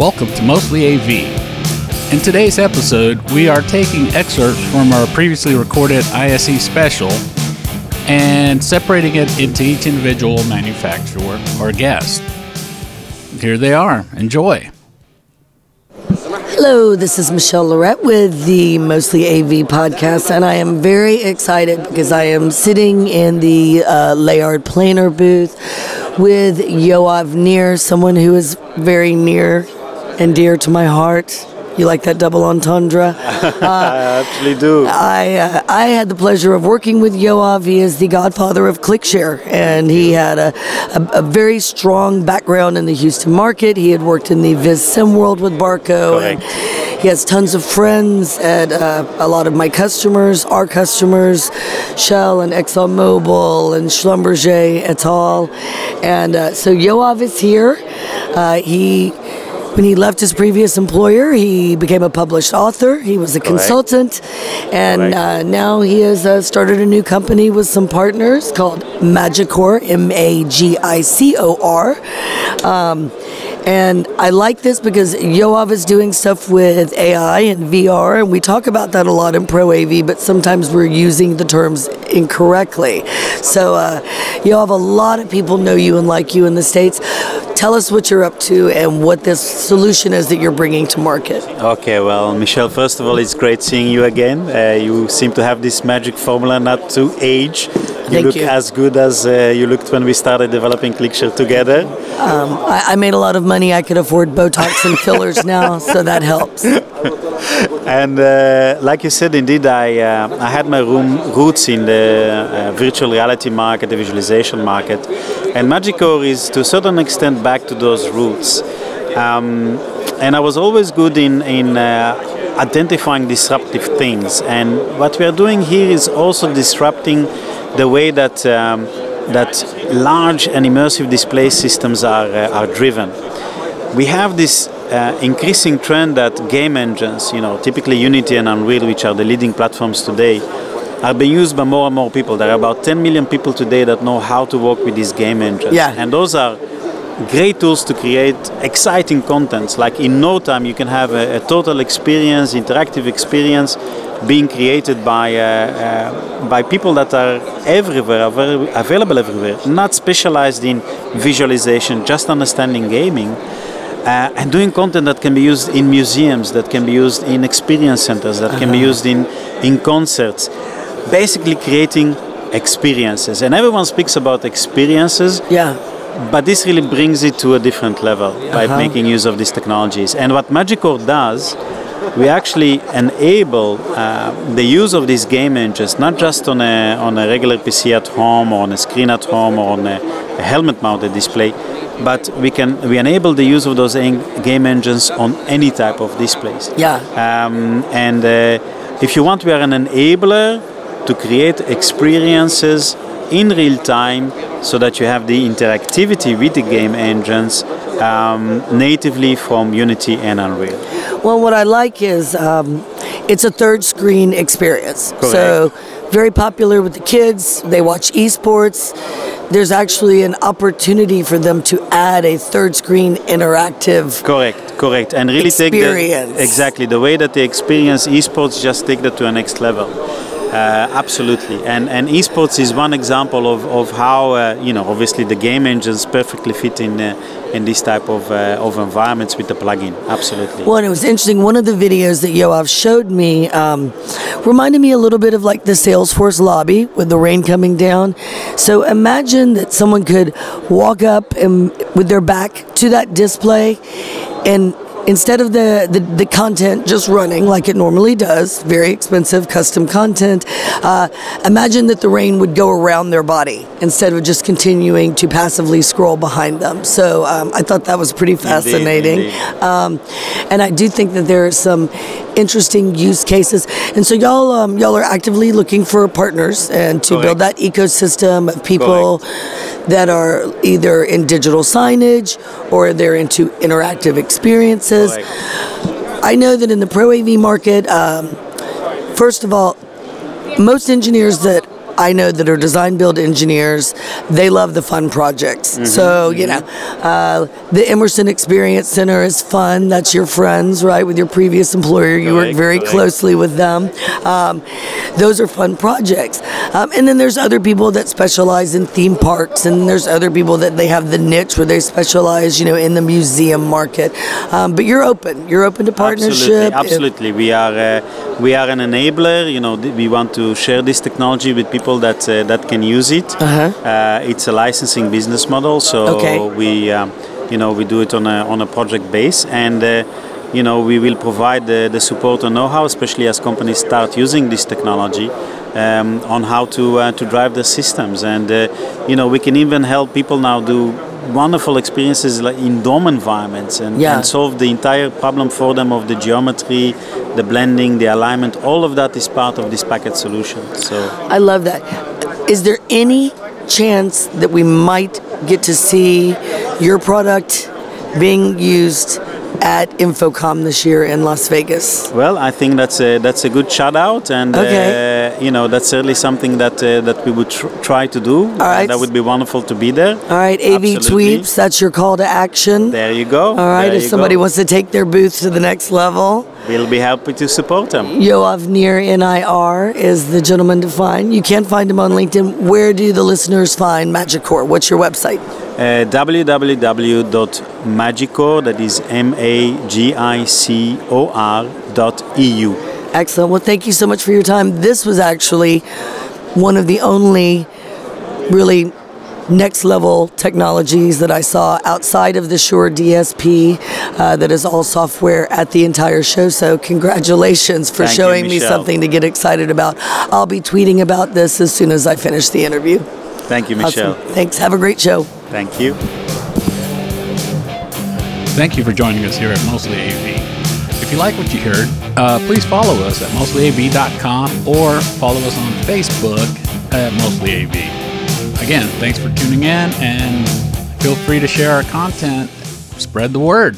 Welcome to Mostly AV. In today's episode, we are taking excerpts from our previously recorded ISE special and separating it into each individual manufacturer or guest. Here they are. Enjoy. Hello, this is Michelle Lorette with the Mostly AV podcast, and I am very excited because I am sitting in the uh, Leyard Planar booth with Yoav Nir, someone who is very near and dear to my heart. You like that double entendre? I actually do. I uh, I had the pleasure of working with Yoav. He is the godfather of ClickShare, and he had a, a, a very strong background in the Houston market. He had worked in the Viz Sim world with Barco. And he has tons of friends at uh, a lot of my customers, our customers, Shell and ExxonMobil and Schlumberger et al. And uh, so Yoav is here. Uh, he when he left his previous employer, he became a published author. He was a consultant, and uh, now he has uh, started a new company with some partners called Magicor, M A G I C O R. Um, and I like this because Yoav is doing stuff with AI and VR, and we talk about that a lot in Pro AV, but sometimes we're using the terms incorrectly. So, uh, Yoav, a lot of people know you and like you in the States. Tell us what you're up to and what this solution is that you're bringing to market. Okay, well, Michelle, first of all, it's great seeing you again. Uh, you seem to have this magic formula not to age. You Thank look you. as good as uh, you looked when we started developing ClickShare together. I, I made a lot of money. I could afford Botox and fillers now, so that helps. And uh, like you said, indeed, I, uh, I had my room, roots in the uh, virtual reality market, the visualization market. And Magicor is to a certain extent back to those roots. Um, and I was always good in, in uh, identifying disruptive things. And what we are doing here is also disrupting the way that, um, that large and immersive display systems are, uh, are driven we have this uh, increasing trend that game engines, you know, typically Unity and Unreal, which are the leading platforms today, are being used by more and more people. There are about 10 million people today that know how to work with these game engines. Yeah. And those are great tools to create exciting contents. Like in no time, you can have a, a total experience, interactive experience being created by, uh, uh, by people that are everywhere, available everywhere, not specialized in visualization, just understanding gaming. Uh, and doing content that can be used in museums, that can be used in experience centers, that can be used in, in concerts. Basically, creating experiences. And everyone speaks about experiences, Yeah. but this really brings it to a different level by making use of these technologies. And what Magicor does, we actually enable uh, the use of these game engines not just on a, on a regular PC at home or on a screen at home or on a, a helmet-mounted display, but we can we enable the use of those en- game engines on any type of displays. Yeah. Um, and uh, if you want, we are an enabler to create experiences in real time so that you have the interactivity with the game engines um, natively from Unity and Unreal. Well, what I like is um, it's a third screen experience. So, very popular with the kids. They watch esports. There's actually an opportunity for them to add a third screen interactive. Correct, correct. And really Experience. take the, exactly the way that they experience esports, just take that to a next level. Uh, absolutely, and and esports is one example of, of how uh, you know obviously the game engines perfectly fit in uh, in this type of of environments with the plugin. Absolutely. Well, it was interesting. One of the videos that Yoav showed me um, reminded me a little bit of like the Salesforce lobby with the rain coming down. So imagine that someone could walk up and with their back to that display and instead of the, the, the content just running like it normally does, very expensive custom content, uh, imagine that the rain would go around their body instead of just continuing to passively scroll behind them. So um, I thought that was pretty fascinating. indeed. Um, and I do think that there are some interesting use cases. And so y'all um, y'all are actively looking for partners and to build that ecosystem of people that are either in digital signage or they're into interactive experiences. I know that in the pro AV market, um, first of all, most engineers that I know that are design build engineers, they love the fun projects. Mm-hmm. So, you know, uh, the Emerson Experience Center is fun. That's your friends, right? With your previous employer. You work very closely with them. Um, those are fun projects. Um, and then there's other people that specialize in theme parks, and there's other people that they have the niche where they specialize, you know, in the museum market. Um, but you're open. You're open to partnership. Absolutely, absolutely. We are uh, we are an enabler. You know, th- we want to share this technology with people that uh, that can use it. Uh-huh. Uh, it's a licensing business model, so Okay. we um, you know we do it on a on a project base and. Uh, you know, we will provide the, the support and know-how, especially as companies start using this technology, um, on how to uh, to drive the systems. And uh, you know, we can even help people now do wonderful experiences like in dome environments and, Yeah. and solve the entire problem for them of the geometry, the blending, the alignment. All of that is part of this packet solution. So I love that. Is there any chance that we might get to see your product being used at InfoComm this year in Las Vegas? well, I think that's a that's a good shout out, and Okay. uh, you know that's certainly something that uh, that we would tr- try to do. All right. that would be wonderful to be there. All right, AV. Tweeps, that's your call to action. There you go. All right, There if somebody go. wants to take their booth to the next level, we'll be happy to support them. Yoav Nir NIR is the gentleman to find. You can find him on LinkedIn. Where do the listeners find Magicor? What's your website? Uh, www.magicor, that is M-A-G-I-C-O-R dot E EU. Excellent. Well, thank you so much for your time. This was actually one of the only really next level technologies that I saw outside of the Shure DSP uh, that is all software at the entire show. So, congratulations for Thank you, showing me something to get excited about. I'll be tweeting about this as soon as I finish the interview. Thank you, Michelle. Awesome. Thanks. Have a great show. Thank you. Thank you for joining us here at Mostly AV. If you like what you heard, uh, please follow us at mostlyav.com or follow us on Facebook at Mostly AV. Again, thanks for tuning in and feel free to share our content. Spread the word.